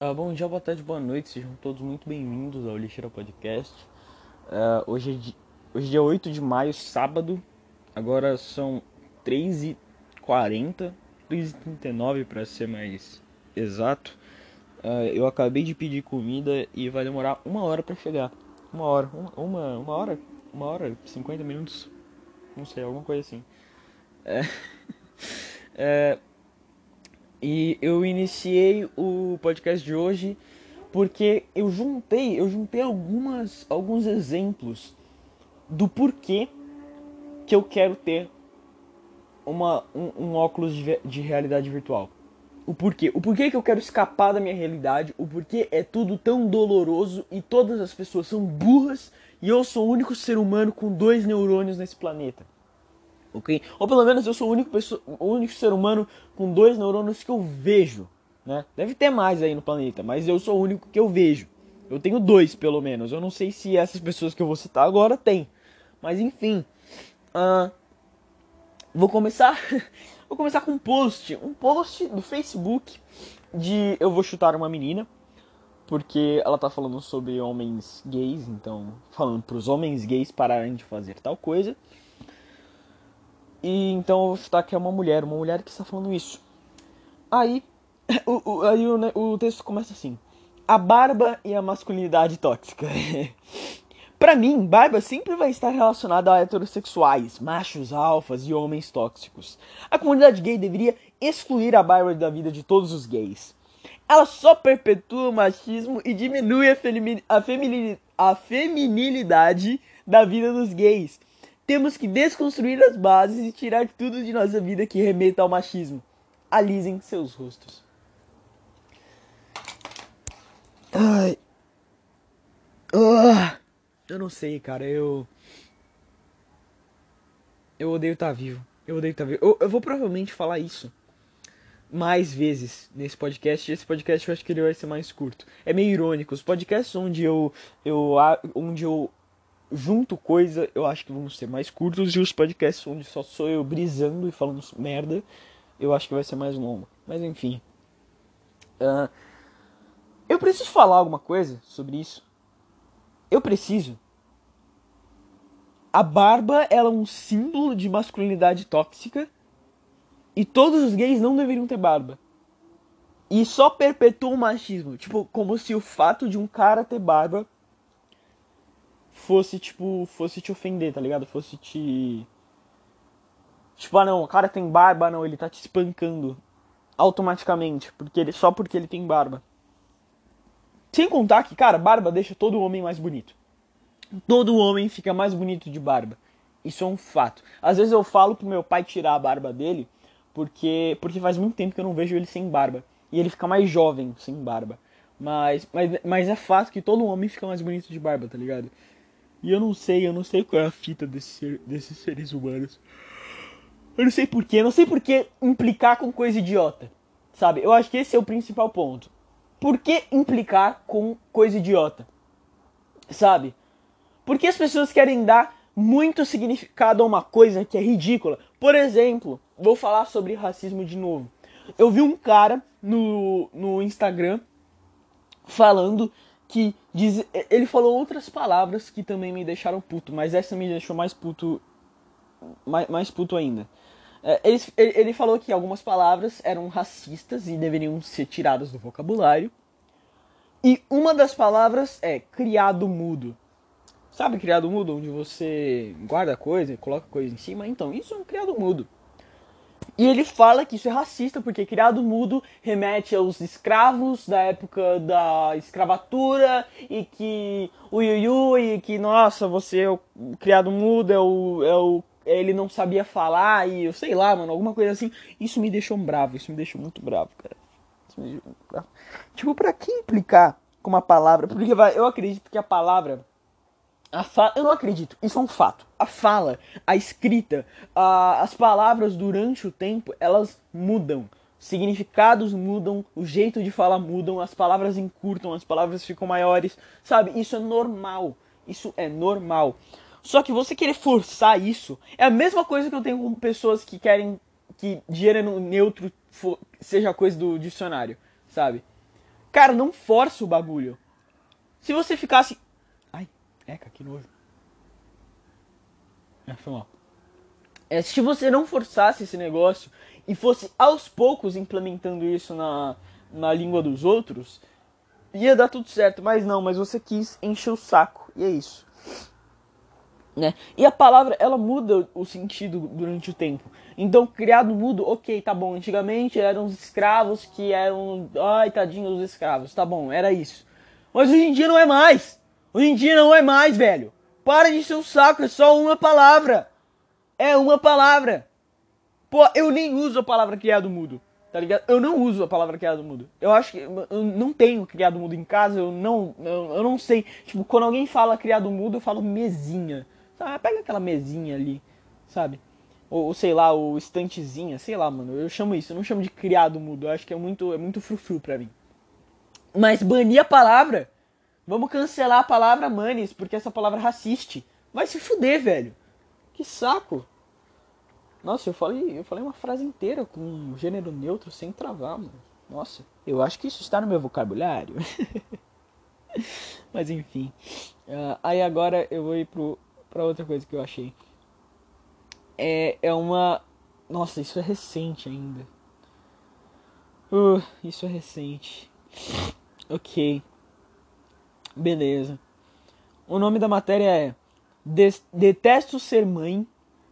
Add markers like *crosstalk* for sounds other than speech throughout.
Uh, bom dia, boa tarde, boa noite, sejam todos muito bem-vindos ao Lixeira Podcast. Uh, hoje, é di... hoje é dia 8 de maio, sábado, agora são 3h40, 3h39 para ser mais exato. Uh, eu acabei de pedir comida e vai demorar uma hora para chegar. Uma hora, uma, uma, uma hora, uma hora, 50 minutos, não sei, alguma coisa assim. É, *laughs* é, e eu iniciei o podcast de hoje porque eu juntei, eu juntei algumas, alguns exemplos do porquê que eu quero ter uma, um, um óculos de, de, realidade virtual. O porquê. O porquê que eu quero escapar da minha realidade. O porquê é tudo tão doloroso e todas as pessoas são burras e eu sou o único ser humano com dois neurônios nesse planeta ok? Ou pelo menos eu sou o único, pessoa, o único ser humano com dois neurônios que eu vejo, né? Deve ter mais aí no planeta, mas eu sou o único que eu vejo. Eu tenho dois, pelo menos. Eu não sei se essas pessoas que eu vou citar agora têm. Mas enfim. Uh, vou começar. *laughs* vou começar com um post. Um post do Facebook de Eu Vou Chutar uma Menina. Porque ela tá falando sobre homens gays, então falando pros homens gays pararem de fazer tal coisa. E então eu vou chutar que é uma mulher, uma mulher que está falando isso. Aí, *laughs* o, o, aí o, o texto começa assim: A barba e a masculinidade tóxica. *laughs* Para mim, barba sempre vai estar relacionada a heterossexuais, machos alfas e homens tóxicos. A comunidade gay deveria excluir a barba da vida de todos os gays. Ela só perpetua o machismo e diminui a, a, a feminilidade da vida dos gays. Temos que desconstruir as bases e tirar tudo de nossa vida que remeta ao machismo. Alisem seus rostos. Ai. Uh, eu não sei, cara. Eu. Eu odeio estar tá vivo. Eu odeio estar tá vivo. Eu, eu, vou provavelmente falar isso mais vezes nesse podcast. Esse podcast eu acho que ele vai ser mais curto. É meio irônico. Os podcasts onde eu, eu, onde eu junto coisa, eu acho que vão ser mais curtos e os podcasts onde só sou eu brisando e falando merda, eu acho que vai ser mais longo. Mas enfim. Uh, eu preciso falar alguma coisa sobre isso. Eu preciso. A barba ela é um símbolo de masculinidade tóxica e todos os gays não deveriam ter barba. E só perpetua o machismo. Tipo, como se o fato de um cara ter barba fosse, tipo, fosse te ofender, tá ligado? Fosse te. Tipo, ah não, o cara tem barba, não, ele tá te espancando automaticamente, porque ele só porque ele tem barba. Sem contar que, cara, barba deixa todo homem mais bonito. Todo homem fica mais bonito de barba. Isso é um fato. Às vezes eu falo pro meu pai tirar a barba dele, porque porque faz muito tempo que eu não vejo ele sem barba. E ele fica mais jovem sem barba. Mas, mas, mas é fato que todo homem fica mais bonito de barba, tá ligado? E eu não sei, eu não sei qual é a fita desse, desses seres humanos. Eu não sei porquê, não sei porquê implicar com coisa idiota. Sabe? Eu acho que esse é o principal ponto. Por que implicar com coisa idiota? Sabe? Porque as pessoas querem dar muito significado a uma coisa que é ridícula. Por exemplo, vou falar sobre racismo de novo. Eu vi um cara no, no Instagram falando que diz, ele falou outras palavras que também me deixaram puto, mas essa me deixou mais puto, mais, mais puto ainda. É, ele, ele falou que algumas palavras eram racistas e deveriam ser tiradas do vocabulário. E uma das palavras é criado mudo. Sabe criado mudo, onde você guarda coisa, coloca coisa em cima? Então, isso é um criado mudo. E ele fala que isso é racista porque criado mudo remete aos escravos da época da escravatura e que o Yuyu e que, nossa, você é o criado mudo, é o, é o, ele não sabia falar e eu sei lá, mano, alguma coisa assim. Isso me deixou bravo, isso me deixou muito bravo, cara. Isso me deixou muito bravo. Tipo, pra que implicar com uma palavra? Porque eu acredito que a palavra a fala, eu não acredito, isso é um fato. A fala, a escrita, a, as palavras durante o tempo, elas mudam. Significados mudam, o jeito de falar mudam, as palavras encurtam, as palavras ficam maiores, sabe? Isso é normal. Isso é normal. Só que você querer forçar isso é a mesma coisa que eu tenho com pessoas que querem que gênero neutro for, seja coisa do dicionário, sabe? cara, não força o bagulho. Se você ficasse. Eca, que nojo. É, foi mal. É, se você não forçasse esse negócio e fosse aos poucos implementando isso na, na língua dos outros, ia dar tudo certo. Mas não, mas você quis encher o saco. E é isso. Né? E a palavra, ela muda o sentido durante o tempo. Então, criado mudo, ok, tá bom. Antigamente eram os escravos que eram. Ai, tadinho dos escravos. Tá bom, era isso. Mas hoje em dia não é mais. Hoje em dia não é mais, velho. Para de ser um saco, é só uma palavra. É uma palavra. Pô, eu nem uso a palavra criado mudo. Tá ligado? Eu não uso a palavra criado mudo. Eu acho que eu não tenho criado mudo em casa, eu não, eu, eu não sei. Tipo, quando alguém fala criado mudo, eu falo mesinha. Sabe? Pega aquela mesinha ali, sabe? Ou, ou, sei lá, o estantezinha, sei lá, mano. Eu chamo isso, eu não chamo de criado mudo. Eu acho que é muito, é muito frufru pra mim. Mas banir a palavra. Vamos cancelar a palavra manes, porque essa palavra raciste. Vai se fuder, velho. Que saco. Nossa, eu falei, eu falei uma frase inteira com gênero neutro sem travar, mano. Nossa, eu acho que isso está no meu vocabulário. *laughs* Mas enfim. Uh, aí agora eu vou ir pro, pra outra coisa que eu achei. É, é uma. Nossa, isso é recente ainda. Uh, isso é recente. Ok. Beleza. O nome da matéria é Detesto ser mãe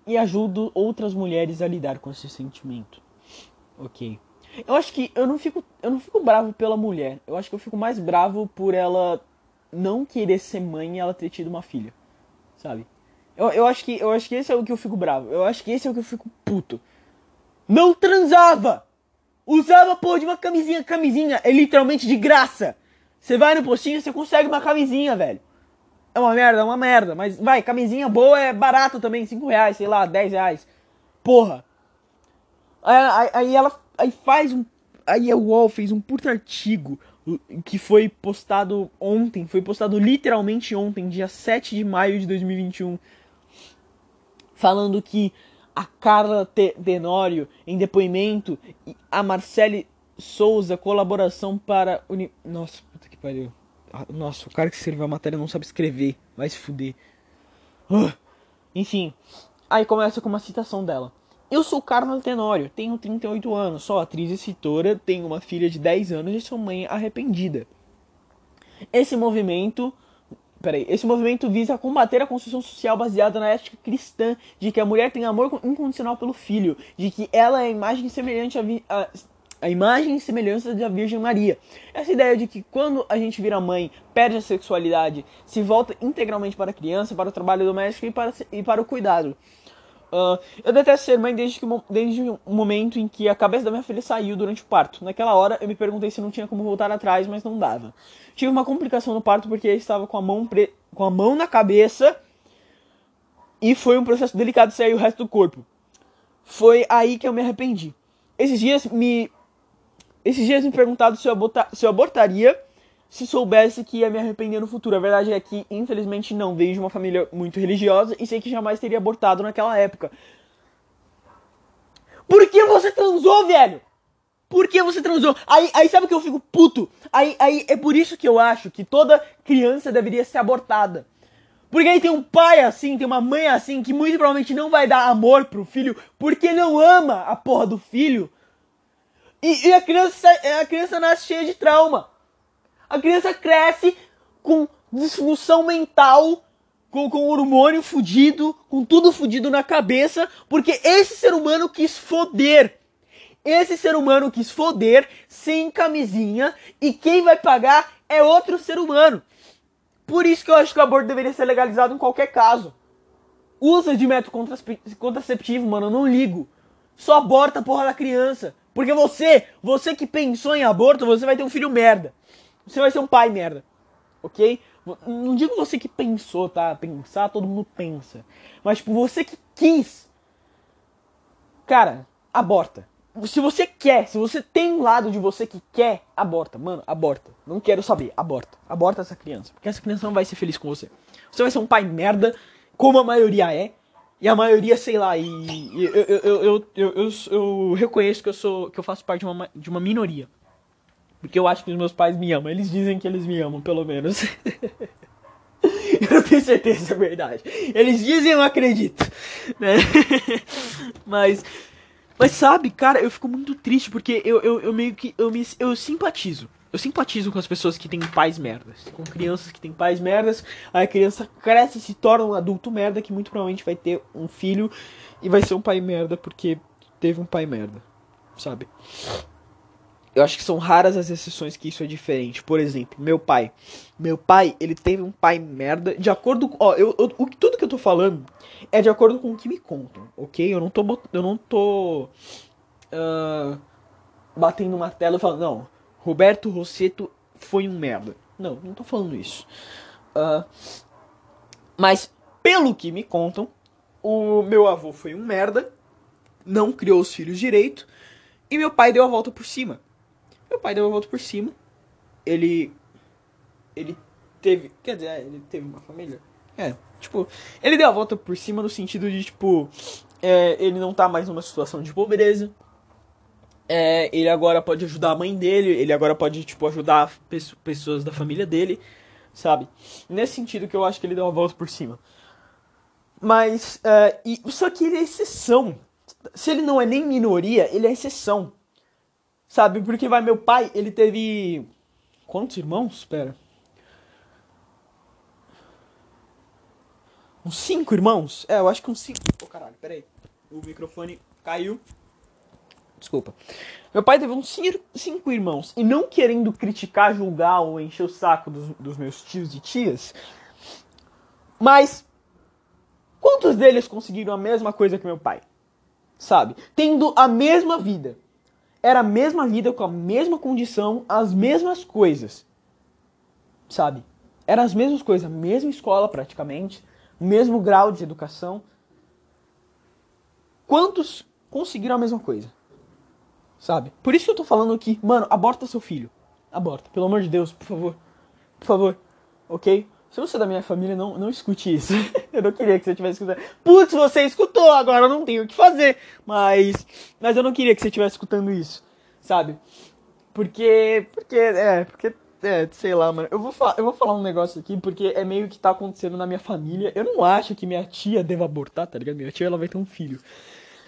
e ajudo outras mulheres a lidar com esse sentimento. Ok. Eu acho que eu não fico, eu não fico bravo pela mulher. Eu acho que eu fico mais bravo por ela não querer ser mãe e ela ter tido uma filha. Sabe? Eu, eu, acho que, eu acho que esse é o que eu fico bravo. Eu acho que esse é o que eu fico puto. Não transava! Usava porra de uma camisinha. Camisinha é literalmente de graça. Você vai no postinho, você consegue uma camisinha, velho. É uma merda, é uma merda. Mas vai, camisinha boa é barato também. 5 reais, sei lá, 10 reais. Porra. Aí, aí, ela aí faz um. Aí a UOL fez um puta artigo que foi postado ontem. Foi postado literalmente ontem, dia 7 de maio de 2021 falando que a Carla Tenório em depoimento a Marcele Souza colaboração para uni... Nossa, que pariu. Ah, nossa, o cara que escreveu a matéria não sabe escrever, vai se fuder. Uh. Enfim, aí começa com uma citação dela. Eu sou Carla Tenório, tenho 38 anos, sou atriz e escritora, tenho uma filha de 10 anos e sou mãe arrependida. Esse movimento Peraí, esse movimento visa combater a construção social baseada na ética cristã de que a mulher tem amor incondicional pelo filho, de que ela é a imagem semelhante a, a imagem e semelhança da Virgem Maria. Essa ideia de que quando a gente vira mãe, perde a sexualidade, se volta integralmente para a criança, para o trabalho doméstico e para, e para o cuidado. Uh, eu detesto ser mãe desde, que, desde o momento em que a cabeça da minha filha saiu durante o parto. Naquela hora eu me perguntei se não tinha como voltar atrás, mas não dava. Tive uma complicação no parto porque eu estava com a mão, pre... com a mão na cabeça e foi um processo delicado sair o resto do corpo. Foi aí que eu me arrependi. Esses dias me esses dias me perguntaram se eu, se eu abortaria se soubesse que ia me arrepender no futuro. A verdade é que, infelizmente, não. Veio de uma família muito religiosa e sei que jamais teria abortado naquela época. Por que você transou, velho? Por que você transou? Aí, aí sabe que eu fico puto? Aí, aí é por isso que eu acho que toda criança deveria ser abortada. Porque aí tem um pai assim, tem uma mãe assim, que muito provavelmente não vai dar amor pro filho porque não ama a porra do filho. E, e a, criança, a criança nasce cheia de trauma. A criança cresce com disfunção mental, com, com hormônio fudido, com tudo fudido na cabeça, porque esse ser humano quis foder. Esse ser humano quis foder sem camisinha e quem vai pagar é outro ser humano. Por isso que eu acho que o aborto deveria ser legalizado em qualquer caso. Usa de método contraceptivo, mano, eu não ligo. Só aborta a porra da criança. Porque você, você que pensou em aborto, você vai ter um filho merda. Você vai ser um pai merda. Ok? Não digo você que pensou, tá? Pensar, todo mundo pensa. Mas, tipo, você que quis. Cara, aborta. Se você quer, se você tem um lado de você que quer, aborta. Mano, aborta. Não quero saber. Aborta. Aborta essa criança. Porque essa criança não vai ser feliz com você. Você vai ser um pai merda, como a maioria é. E a maioria, sei lá, e, eu, eu, eu, eu, reconheço que eu sou. que eu faço parte de uma, de uma minoria Porque eu acho que os meus pais me amam. Eles dizem que eles me amam, pelo menos. *laughs* eu não tenho certeza é verdade. Eles dizem, eu acredito. Né? *laughs* Mas. Mas sabe, cara, eu fico muito triste porque eu, eu, eu meio que. Eu, me, eu simpatizo. Eu simpatizo com as pessoas que têm pais merdas. Com crianças que têm pais merdas. Aí a criança cresce e se torna um adulto merda que muito provavelmente vai ter um filho e vai ser um pai merda porque teve um pai merda. Sabe? Eu acho que são raras as exceções que isso é diferente. Por exemplo, meu pai. Meu pai, ele teve um pai merda. De acordo com. Ó, eu, eu, tudo que eu tô falando é de acordo com o que me contam, ok? Eu não tô. Eu não tô. Uh, batendo uma tela e falando, não, Roberto Rosseto foi um merda. Não, não tô falando isso. Uh, mas, pelo que me contam, o meu avô foi um merda. Não criou os filhos direito. E meu pai deu a volta por cima. Meu pai deu a volta por cima. Ele. Ele teve. Quer dizer, é, ele teve uma família. É, tipo, ele deu a volta por cima no sentido de, tipo, é, ele não tá mais numa situação de pobreza. É, ele agora pode ajudar a mãe dele, ele agora pode, tipo, ajudar pessoas da família dele, sabe? Nesse sentido que eu acho que ele deu a volta por cima. Mas, é, e, só que ele é exceção. Se ele não é nem minoria, ele é exceção. Sabe? Porque vai, meu pai, ele teve. Quantos irmãos? Espera. Uns cinco irmãos? É, eu acho que uns cinco. Ô oh, caralho, peraí. O microfone caiu. Desculpa. Meu pai teve uns cinco, irmãos. E não querendo criticar, julgar ou encher o saco dos, dos meus tios e tias. Mas. Quantos deles conseguiram a mesma coisa que meu pai? Sabe? Tendo a mesma vida era a mesma vida com a mesma condição, as mesmas coisas. Sabe? Eram as mesmas coisas, mesma escola praticamente, mesmo grau de educação. Quantos conseguiram a mesma coisa? Sabe? Por isso que eu tô falando aqui, mano, aborta seu filho. Aborta, pelo amor de Deus, por favor. Por favor. Ok? Se você é da minha família, não, não escute isso. *laughs* eu não queria que você tivesse escutando. Putz, você escutou, agora não tenho o que fazer. Mas. Mas eu não queria que você estivesse escutando isso. Sabe? Porque. Porque. É, porque. É, sei lá, mano. Eu vou, eu vou falar um negócio aqui porque é meio que tá acontecendo na minha família. Eu não acho que minha tia deva abortar, tá ligado? Minha tia ela vai ter um filho.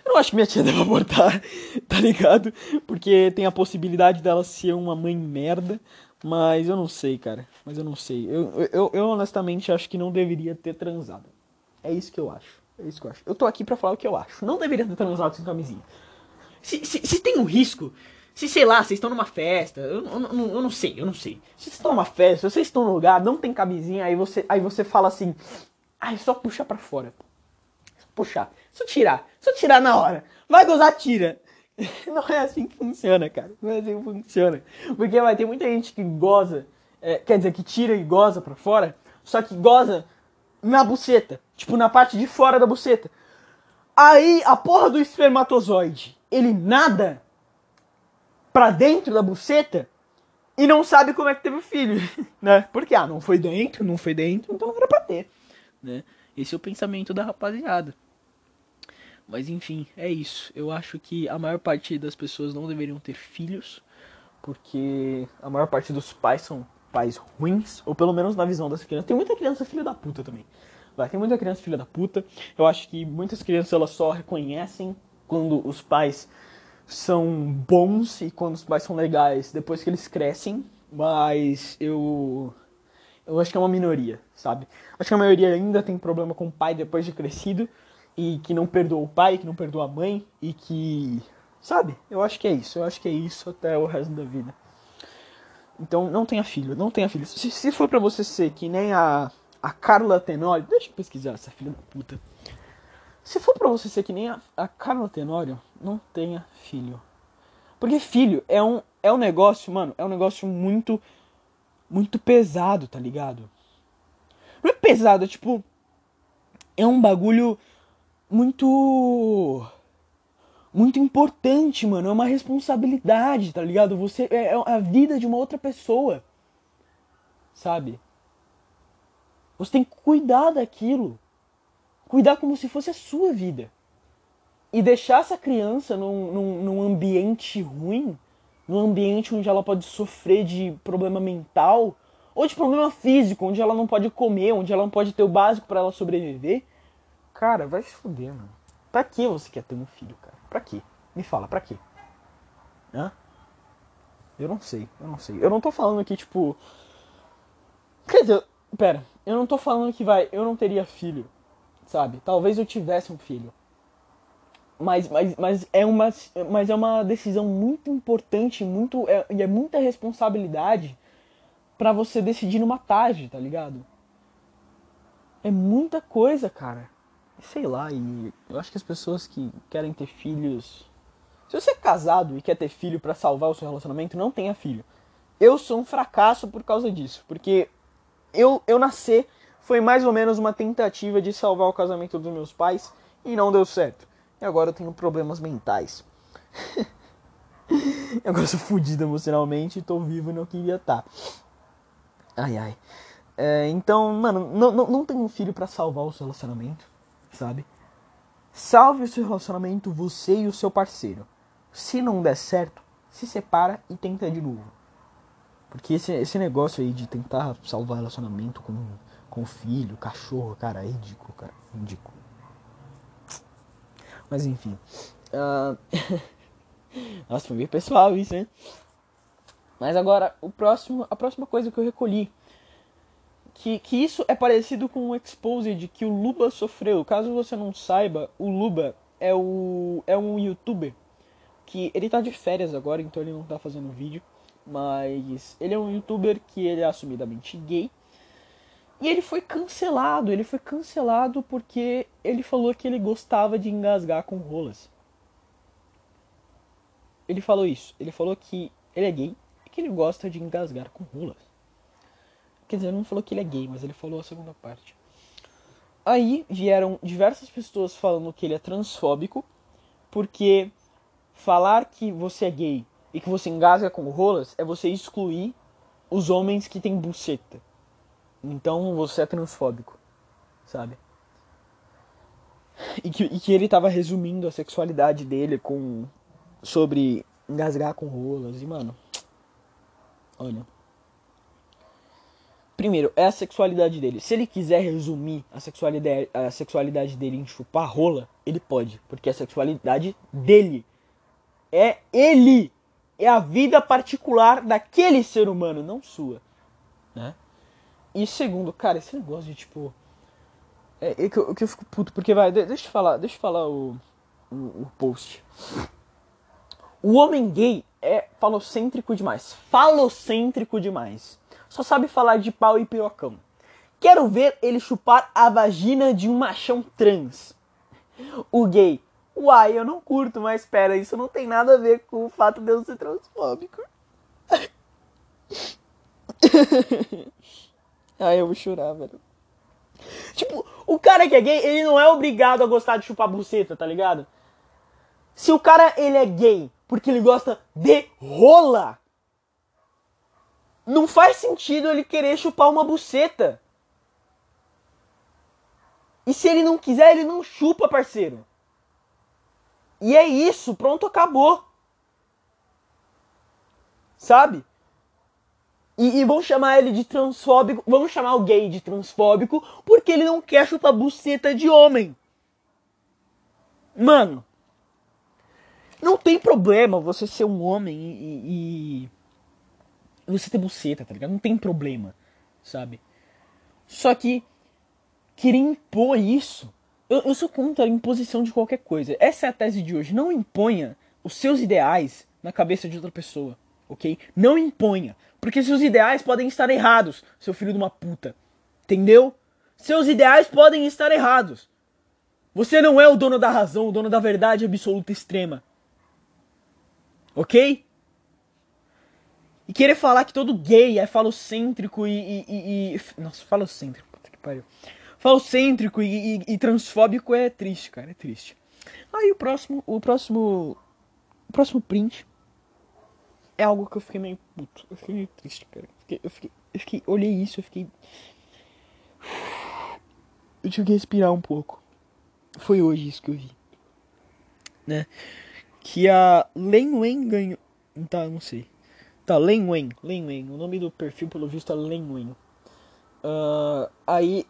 Eu não acho que minha tia deva abortar, *laughs* tá ligado? Porque tem a possibilidade dela ser uma mãe merda. Mas eu não sei, cara. Mas eu não sei. Eu, eu, eu honestamente acho que não deveria ter transado. É isso que eu acho. É isso que eu acho. Eu tô aqui pra falar o que eu acho. Não deveria ter transado sem camisinha. Se, se, se tem um risco, se sei lá, vocês estão numa festa, eu, eu, eu, eu, não sei, eu não sei. Se vocês estão numa festa, se vocês estão num lugar, não tem camisinha, aí você, aí você fala assim, ai, ah, só puxar pra fora. Puxar. Só tirar. Só tirar na hora. Vai gozar, tira. *laughs* Não é assim que funciona, cara. Não é assim que funciona. Porque vai ter muita gente que goza, é, quer dizer, que tira e goza pra fora, só que goza na buceta. Tipo, na parte de fora da buceta. Aí a porra do espermatozoide, ele nada pra dentro da buceta e não sabe como é que teve o filho, *laughs* né? Porque, ah, não foi dentro, não foi dentro, então não era pra ter, né? Esse é o pensamento da rapaziada. Mas enfim, é isso. Eu acho que a maior parte das pessoas não deveriam ter filhos, porque a maior parte dos pais são pais ruins, ou pelo menos na visão dessa criança. Tem muita criança filha da puta também. Vai, tem muita criança filha da puta. Eu acho que muitas crianças elas só reconhecem quando os pais são bons e quando os pais são legais depois que eles crescem, mas eu eu acho que é uma minoria, sabe? Acho que a maioria ainda tem problema com o pai depois de crescido e que não perdoa o pai, que não perdoa a mãe e que. Sabe? Eu acho que é isso. Eu acho que é isso até o resto da vida. Então não tenha filho, não tenha filho. Se, se for para você ser que nem a, a Carla Tenório. Deixa eu pesquisar essa filha da puta. Se for pra você ser que nem a, a Carla Tenório, não tenha filho. Porque filho é um, é um negócio, mano, é um negócio muito. Muito pesado, tá ligado? Não é pesado, é tipo. É um bagulho muito muito importante, mano. É uma responsabilidade, tá ligado? Você é, é a vida de uma outra pessoa. Sabe? Você tem que cuidar daquilo. Cuidar como se fosse a sua vida. E deixar essa criança num, num, num ambiente ruim num ambiente onde ela pode sofrer de problema mental ou de problema físico, onde ela não pode comer, onde ela não pode ter o básico para ela sobreviver, cara, vai se fuder, mano. Pra que você quer ter um filho, cara? Pra quê? Me fala, pra quê? Hã? Eu não sei, eu não sei. Eu não tô falando aqui, tipo. Quer dizer, pera, eu não tô falando que vai, eu não teria filho, sabe? Talvez eu tivesse um filho. Mas, mas, mas, é, uma, mas é uma decisão muito importante muito, é, e é muita responsabilidade para você decidir numa tarde, tá ligado? É muita coisa, cara. Sei lá, e eu acho que as pessoas que querem ter filhos. Se você é casado e quer ter filho para salvar o seu relacionamento, não tenha filho. Eu sou um fracasso por causa disso, porque eu, eu nascer foi mais ou menos uma tentativa de salvar o casamento dos meus pais e não deu certo. E agora eu tenho problemas mentais. agora *laughs* eu sou fodido emocionalmente, tô vivo e não queria estar. Tá. Ai ai. É, então, mano, não, não, não tem um filho para salvar o seu relacionamento, sabe? Salve o seu relacionamento, você e o seu parceiro. Se não der certo, se separa e tenta de novo. Porque esse, esse negócio aí de tentar salvar relacionamento com, com filho, cachorro, cara, é ridículo, cara. Ridículo. Mas enfim. Uh... *laughs* Nossa, foi meio pessoal isso, né? Mas agora, o próximo, a próxima coisa que eu recolhi. Que, que isso é parecido com o exposed que o Luba sofreu. Caso você não saiba, o Luba é, o, é um youtuber que ele tá de férias agora, então ele não tá fazendo vídeo. Mas ele é um youtuber que ele é assumidamente gay. E ele foi cancelado. Ele foi cancelado porque ele falou que ele gostava de engasgar com rolas. Ele falou isso. Ele falou que ele é gay e que ele gosta de engasgar com rolas. Quer dizer, ele não falou que ele é gay, mas ele falou a segunda parte. Aí vieram diversas pessoas falando que ele é transfóbico, porque falar que você é gay e que você engasga com rolas é você excluir os homens que têm buceta. Então você é transfóbico, sabe? E que, e que ele tava resumindo a sexualidade dele com. sobre engasgar com rolas. E, mano. Olha. Primeiro, é a sexualidade dele. Se ele quiser resumir a sexualidade, a sexualidade dele em chupar rola, ele pode. Porque a sexualidade dele é ele. É a vida particular daquele ser humano, não sua. Né? E segundo, cara, esse negócio de tipo. É, é que, eu, que eu fico puto, porque vai, deixa eu falar, deixa eu falar o, o, o post. O homem gay é falocêntrico demais. Falocêntrico demais. Só sabe falar de pau e pirocão. Quero ver ele chupar a vagina de um machão trans. O gay. Uai, eu não curto, mas espera, isso não tem nada a ver com o fato de eu ser transfóbico. *laughs* Ai, eu vou chorar, velho. Tipo, o cara que é gay, ele não é obrigado a gostar de chupar buceta, tá ligado? Se o cara ele é gay porque ele gosta de rola, não faz sentido ele querer chupar uma buceta. E se ele não quiser, ele não chupa, parceiro. E é isso, pronto, acabou. Sabe? E, e, vão chamar ele de transfóbico, vão chamar o gay de transfóbico porque ele não quer chupar buceta de homem. Mano, não tem problema você ser um homem e, e, e você ter buceta, tá ligado? Não tem problema, sabe? Só que querer impor isso, eu, eu sou contra a imposição de qualquer coisa. Essa é a tese de hoje. Não imponha os seus ideais na cabeça de outra pessoa, ok? Não imponha. Porque seus ideais podem estar errados, seu filho de uma puta. Entendeu? Seus ideais podem estar errados. Você não é o dono da razão, o dono da verdade absoluta extrema. Ok? E querer falar que todo gay é falocêntrico e. e, e, e... Nossa, falocêntrico, puta que pariu. Falocêntrico e, e, transfóbico é triste, cara, é triste. Aí o próximo. O próximo. O próximo print é algo que eu fiquei meio puto. Eu fiquei meio triste, cara. Eu fiquei, eu fiquei, eu fiquei, olhei isso, eu fiquei. Eu tive que respirar um pouco. Foi hoje isso que eu vi. Né? Que a Len Wen ganhou. Tá, não sei. Tá, Len Wen. O nome do perfil, pelo visto, é Len Wen. Uh, aí,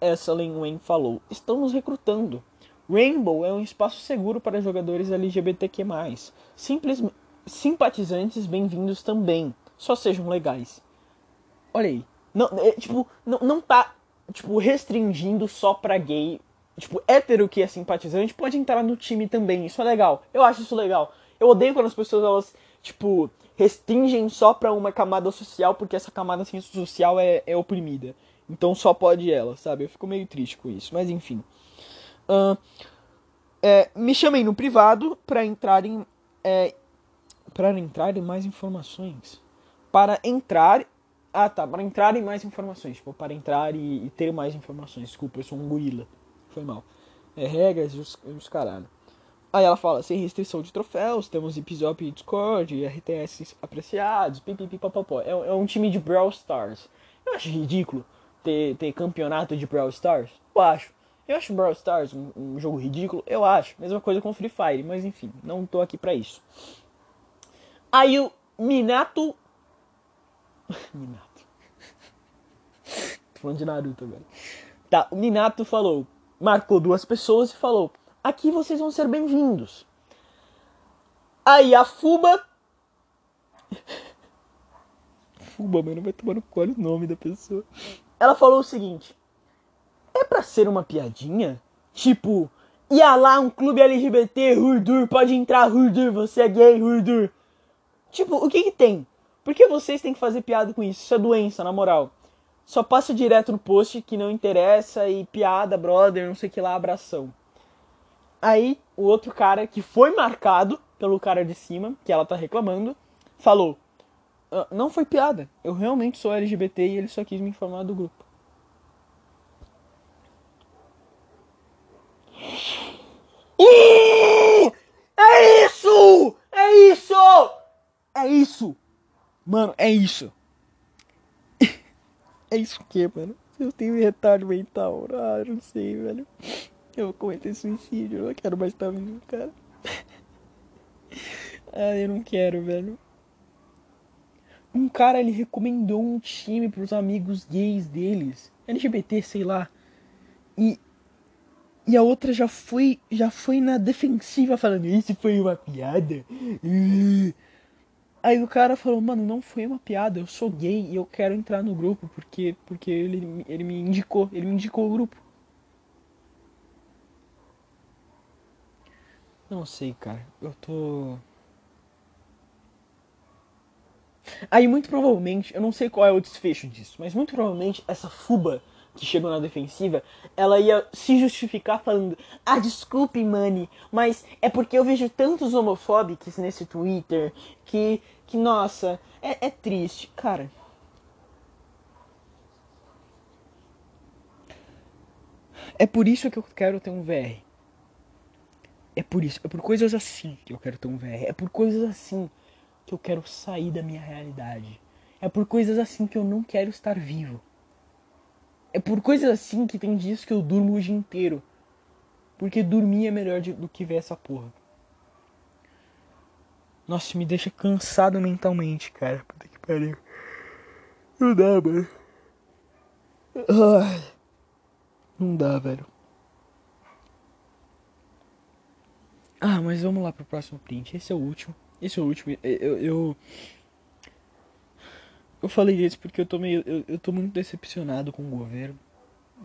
essa Len Wen falou: Estamos recrutando. Rainbow é um espaço seguro para jogadores LGBTQ+. Simples, simpatizantes bem-vindos também. Só sejam legais. Olha aí. Não, é, tipo, não, não tá tipo, restringindo só pra gay. Tipo, hétero que é simpatizante pode entrar no time também. Isso é legal. Eu acho isso legal. Eu odeio quando as pessoas, elas, tipo, restringem só pra uma camada social porque essa camada assim, social é, é oprimida. Então só pode ela, sabe? Eu fico meio triste com isso. Mas enfim. Uh, é, me chamei no privado para entrar em. É, para entrar em mais informações. Para entrar. Ah tá, para entrar em mais informações. Tipo, para entrar e, e ter mais informações. Desculpa, eu sou um gorila. Foi mal. É regras e os, os caralho. Aí ela fala, sem restrição de troféus, temos episódio e Discord, RTS apreciados, pipipipopopó. É, é um time de Brawl Stars. Eu acho ridículo ter, ter campeonato de Brawl Stars. Eu acho. Eu acho Brawl Stars um, um, jogo ridículo, eu acho. Mesma coisa com Free Fire, mas enfim, não tô aqui pra isso. Aí o Minato. *laughs* Minato. tô falando de Naruto agora. Tá, o Minato falou, marcou duas pessoas e falou: Aqui vocês vão ser bem-vindos. Aí a Fuba. *laughs* Fuba, mano, vai tomar no colo o nome da pessoa. Ela falou o seguinte: é pra ser uma piadinha? Tipo, ia lá um clube LGBT, Hurdur, pode entrar, Hurdur, você é gay, Hurdur. Tipo, o que que tem? Por que vocês têm que fazer piada com isso? Isso é doença, na moral. Só passa direto no post que não interessa e piada, brother, não sei que lá, abração. Aí, o outro cara que foi marcado pelo cara de cima, que ela tá reclamando, falou: ah, Não foi piada, eu realmente sou LGBT e ele só quis me informar do grupo. É isso! É isso! É isso! Mano, é isso! *laughs* é isso que, mano? Eu tenho retardo mental. Ah, não sei, velho. Eu vou cometer suicídio. Eu não quero mais estar vindo, cara. *laughs* ah, eu não quero, velho. Um cara, ele recomendou um time pros amigos gays deles. LGBT, sei lá. E e a outra já foi, já foi na defensiva falando, isso foi uma piada. *laughs* Aí o cara falou, mano, não foi uma piada, eu sou gay e eu quero entrar no grupo porque porque ele, ele me indicou, ele me indicou o grupo. Não sei, cara. Eu tô Aí muito provavelmente, eu não sei qual é o desfecho disso, mas muito provavelmente essa fuba que chegou na defensiva, ela ia se justificar falando: Ah, desculpe, Mani, mas é porque eu vejo tantos homofóbicos nesse Twitter que, que nossa, é, é triste. Cara. É por isso que eu quero ter um VR. É por isso, é por coisas assim que eu quero ter um VR. É por coisas assim que eu quero sair da minha realidade. É por coisas assim que eu não quero estar vivo. É por coisas assim que tem dias que eu durmo o dia inteiro. Porque dormir é melhor do que ver essa porra. Nossa, me deixa cansado mentalmente, cara. Puta que pariu. Não dá, mano. Ai. Não dá, velho. Ah, mas vamos lá pro próximo print. Esse é o último. Esse é o último. Eu, eu, eu falei isso porque eu tô meio. Eu, eu tô muito decepcionado com o governo.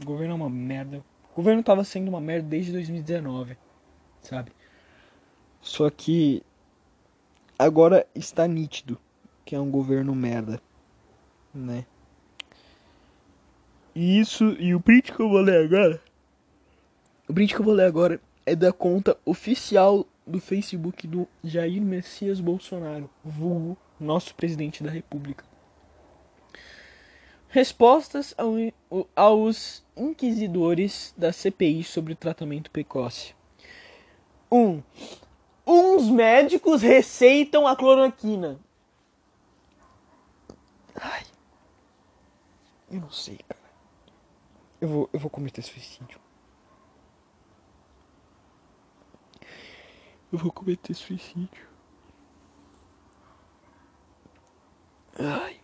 O governo é uma merda. O governo tava sendo uma merda desde 2019, sabe? Só que agora está nítido que é um governo merda, né? E isso, e o print que eu vou ler agora, o print que eu vou ler agora é da conta oficial do Facebook do Jair Messias Bolsonaro, vulgo nosso presidente da República. Respostas ao, aos inquisidores da CPI sobre o tratamento precoce. 1. Um, uns médicos receitam a cloroquina. Ai. Eu não sei, cara. Eu vou, eu vou cometer suicídio. Eu vou cometer suicídio. Ai.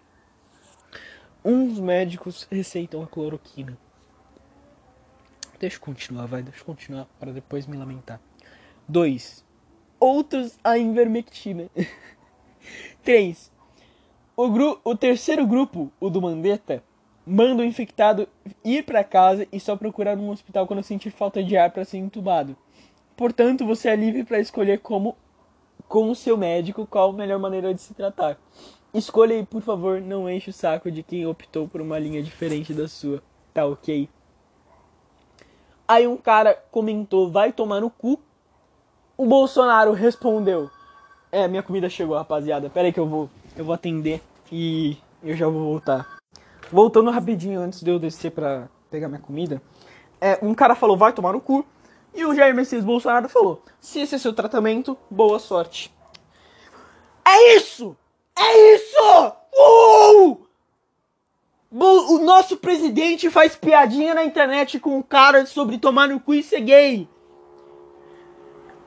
Uns médicos receitam a cloroquina. Deixa eu continuar, vai, deixa eu continuar para depois me lamentar. 2. Outros a invermectina. *laughs* 3. O, gru o terceiro grupo, o do Mandetta, manda o infectado ir para casa e só procurar um hospital quando sentir falta de ar para ser entubado. Portanto, você é livre para escolher como com o seu médico qual a melhor maneira de se tratar. Escolha aí, por favor, não enche o saco de quem optou por uma linha diferente da sua. Tá ok? Aí um cara comentou, vai tomar no cu. O Bolsonaro respondeu, é, minha comida chegou, rapaziada. Pera aí que eu vou, eu vou atender e eu já vou voltar. Voltando rapidinho antes de eu descer pra pegar minha comida. É, um cara falou, vai tomar no cu. E o Jair Messias Bolsonaro falou: se esse é seu tratamento, boa sorte. É isso! É isso! Uh! O nosso presidente faz piadinha na internet com um cara sobre tomar no cu e ser gay.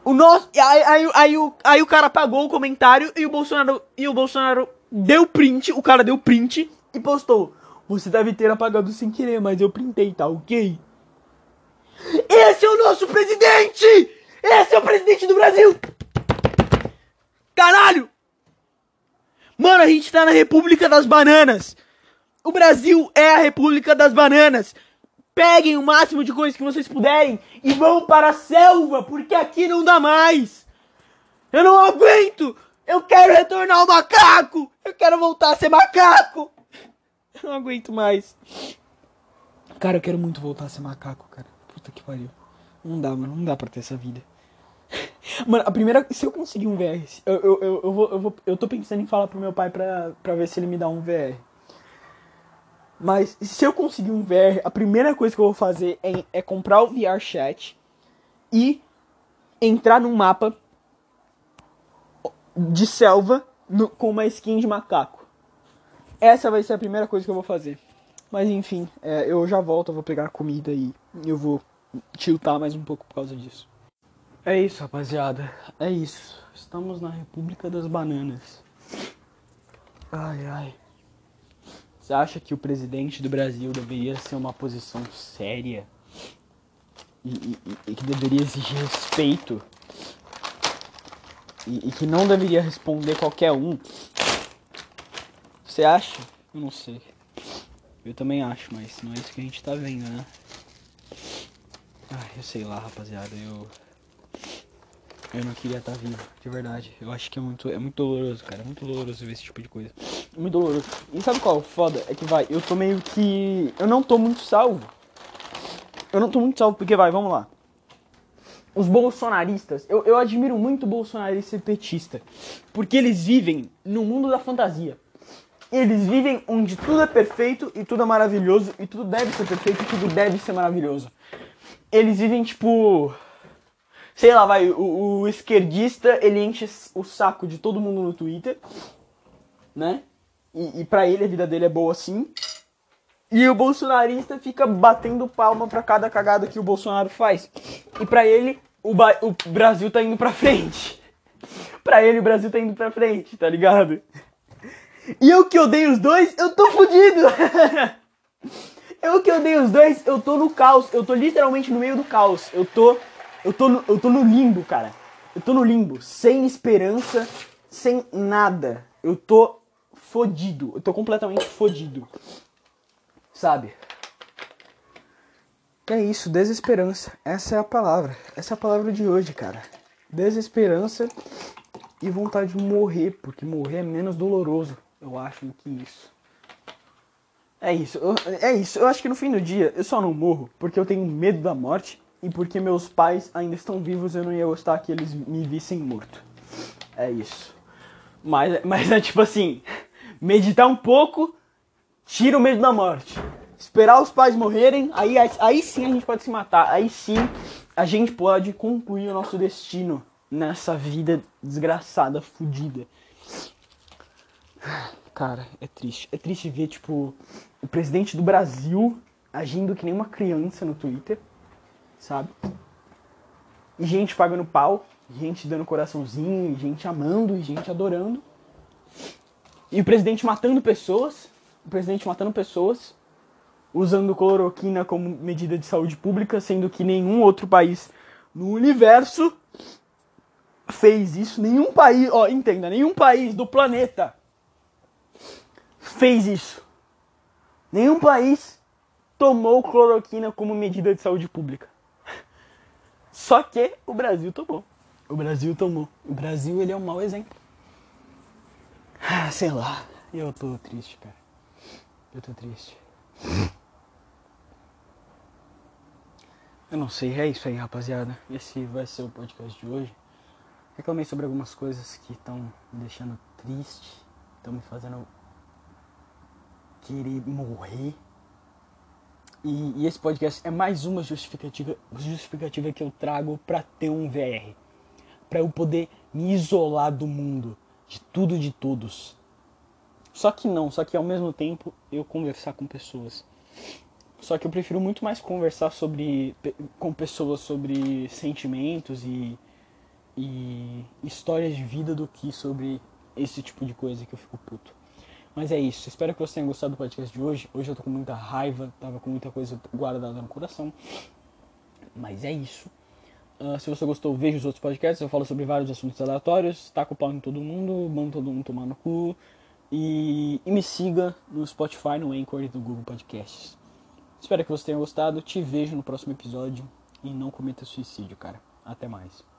O nosso, aí, aí, aí, o, aí o cara pagou o comentário e o Bolsonaro e o Bolsonaro deu print, o cara deu print e postou. Você deve ter apagado sem querer, mas eu printei, tá ok? Esse é o nosso presidente! Esse é o presidente do Brasil! Caralho! Mano, a gente tá na República das Bananas! O Brasil é a República das Bananas! Peguem o máximo de coisas que vocês puderem e vão para a selva, porque aqui não dá mais! Eu não aguento! Eu quero retornar ao macaco! Eu quero voltar a ser macaco! Eu não aguento mais. Cara, eu quero muito voltar a ser macaco, cara. Puta que pariu. Não dá, mano. Não dá pra ter essa vida. *laughs* Mano, a primeira. Se eu conseguir um VR, eu, eu, eu, eu, vou, eu, vou, eu tô pensando em falar pro meu pai pra, pra ver se ele me dá um VR. Mas se eu conseguir um VR, a primeira coisa que eu vou fazer é, é comprar o VR Chat e entrar num mapa de selva no, com uma skin de macaco. Essa vai ser a primeira coisa que eu vou fazer. Mas enfim, é, eu já volto, eu vou pegar comida e eu vou tiltar mais um pouco por causa disso. É isso, rapaziada. É isso. Estamos na República das Bananas. Ai, ai. Você acha que o presidente do Brasil deveria ser uma posição séria? E, e, e que deveria exigir respeito? E, e que não deveria responder qualquer um? Você acha? Eu não sei. Eu também acho, mas não é isso que a gente tá vendo, né? Ah, eu sei lá, rapaziada, eu. Eu não queria estar tá vivo, de verdade. Eu acho que é muito, é muito doloroso, cara. É muito doloroso ver esse tipo de coisa. É muito doloroso. E sabe qual? Foda é que vai, eu tô meio que. Eu não tô muito salvo. Eu não tô muito salvo porque vai, vamos lá. Os bolsonaristas, eu, eu admiro muito bolsonarista e petista. Porque eles vivem no mundo da fantasia. Eles vivem onde tudo é perfeito e tudo é maravilhoso e tudo deve ser perfeito e tudo deve ser maravilhoso. Eles vivem tipo. Sei lá, vai, o, o esquerdista ele enche o saco de todo mundo no Twitter, né? E, e pra ele a vida dele é boa assim. E o bolsonarista fica batendo palma pra cada cagada que o Bolsonaro faz. E pra ele, o, o Brasil tá indo pra frente. *laughs* pra ele, o Brasil tá indo pra frente, tá ligado? E eu que odeio os dois, eu tô fudido! *laughs* eu que odeio os dois, eu tô no caos. Eu tô literalmente no meio do caos. Eu tô. Eu tô no, eu tô no limbo, cara. Eu tô no limbo. Sem esperança, sem nada. Eu tô fodido. Eu tô completamente fodido. Sabe? É isso, desesperança. Essa é a palavra. Essa é a palavra de hoje, cara. Desesperança e vontade de morrer, porque morrer é menos doloroso eu acho que isso. É isso, eu, é isso. Eu acho que no fim do dia eu só não morro porque eu tenho medo da morte e porque meus pais ainda estão vivos eu não ia gostar que eles me vissem morto. É isso. Mas, mas é tipo assim, meditar um pouco, tira o medo da morte. Esperar os pais morrerem, aí, aí, aí sim a gente pode se matar. Aí sim a gente pode concluir o nosso destino nessa vida desgraçada, fodida. Cara, é triste. É triste ver, tipo, o presidente do Brasil agindo que nem uma criança no Twitter, sabe? E gente pagando pau, gente dando coraçãozinho, gente amando e gente adorando. E o presidente matando pessoas, o presidente matando pessoas, usando cloroquina como medida de saúde pública, sendo que nenhum outro país no universo fez isso. Nenhum país, ó, entenda, nenhum país do planeta fez isso. Nenhum país tomou cloroquina como medida de saúde pública. Só que o Brasil tomou. O Brasil tomou. O Brasil ele é um mau exemplo. Ah, sei lá. Eu tô triste, cara. Eu tô triste. Eu não sei, é isso aí, rapaziada. Esse vai ser o podcast de hoje. Reclamei sobre algumas coisas que estão me deixando triste, estão me fazendo querer morrer. E, e, esse podcast é mais uma justificativa, justificativa que eu trago para ter um VR, para eu poder me isolar do mundo, de tudo e de todos. Só que não, só que ao mesmo tempo eu conversar com pessoas. Só que eu prefiro muito mais conversar sobre com pessoas sobre sentimentos e, e histórias de vida do que sobre esse tipo de coisa que eu fico puto. Mas é isso. Espero que vocês tenham gostado do podcast de hoje. Hoje eu tô com muita raiva, tava com muita coisa guardada no coração. Mas é isso. Uh, se você gostou, veja os outros podcasts. Eu falo sobre vários assuntos aleatórios. Taco o pau em todo mundo, mando todo mundo tomar no cu. E, e me siga no Spotify, no Anchor e no Google Podcasts. Espero que vocês tenham gostado. Te vejo no próximo episódio. E não cometa suicídio, cara. Até mais.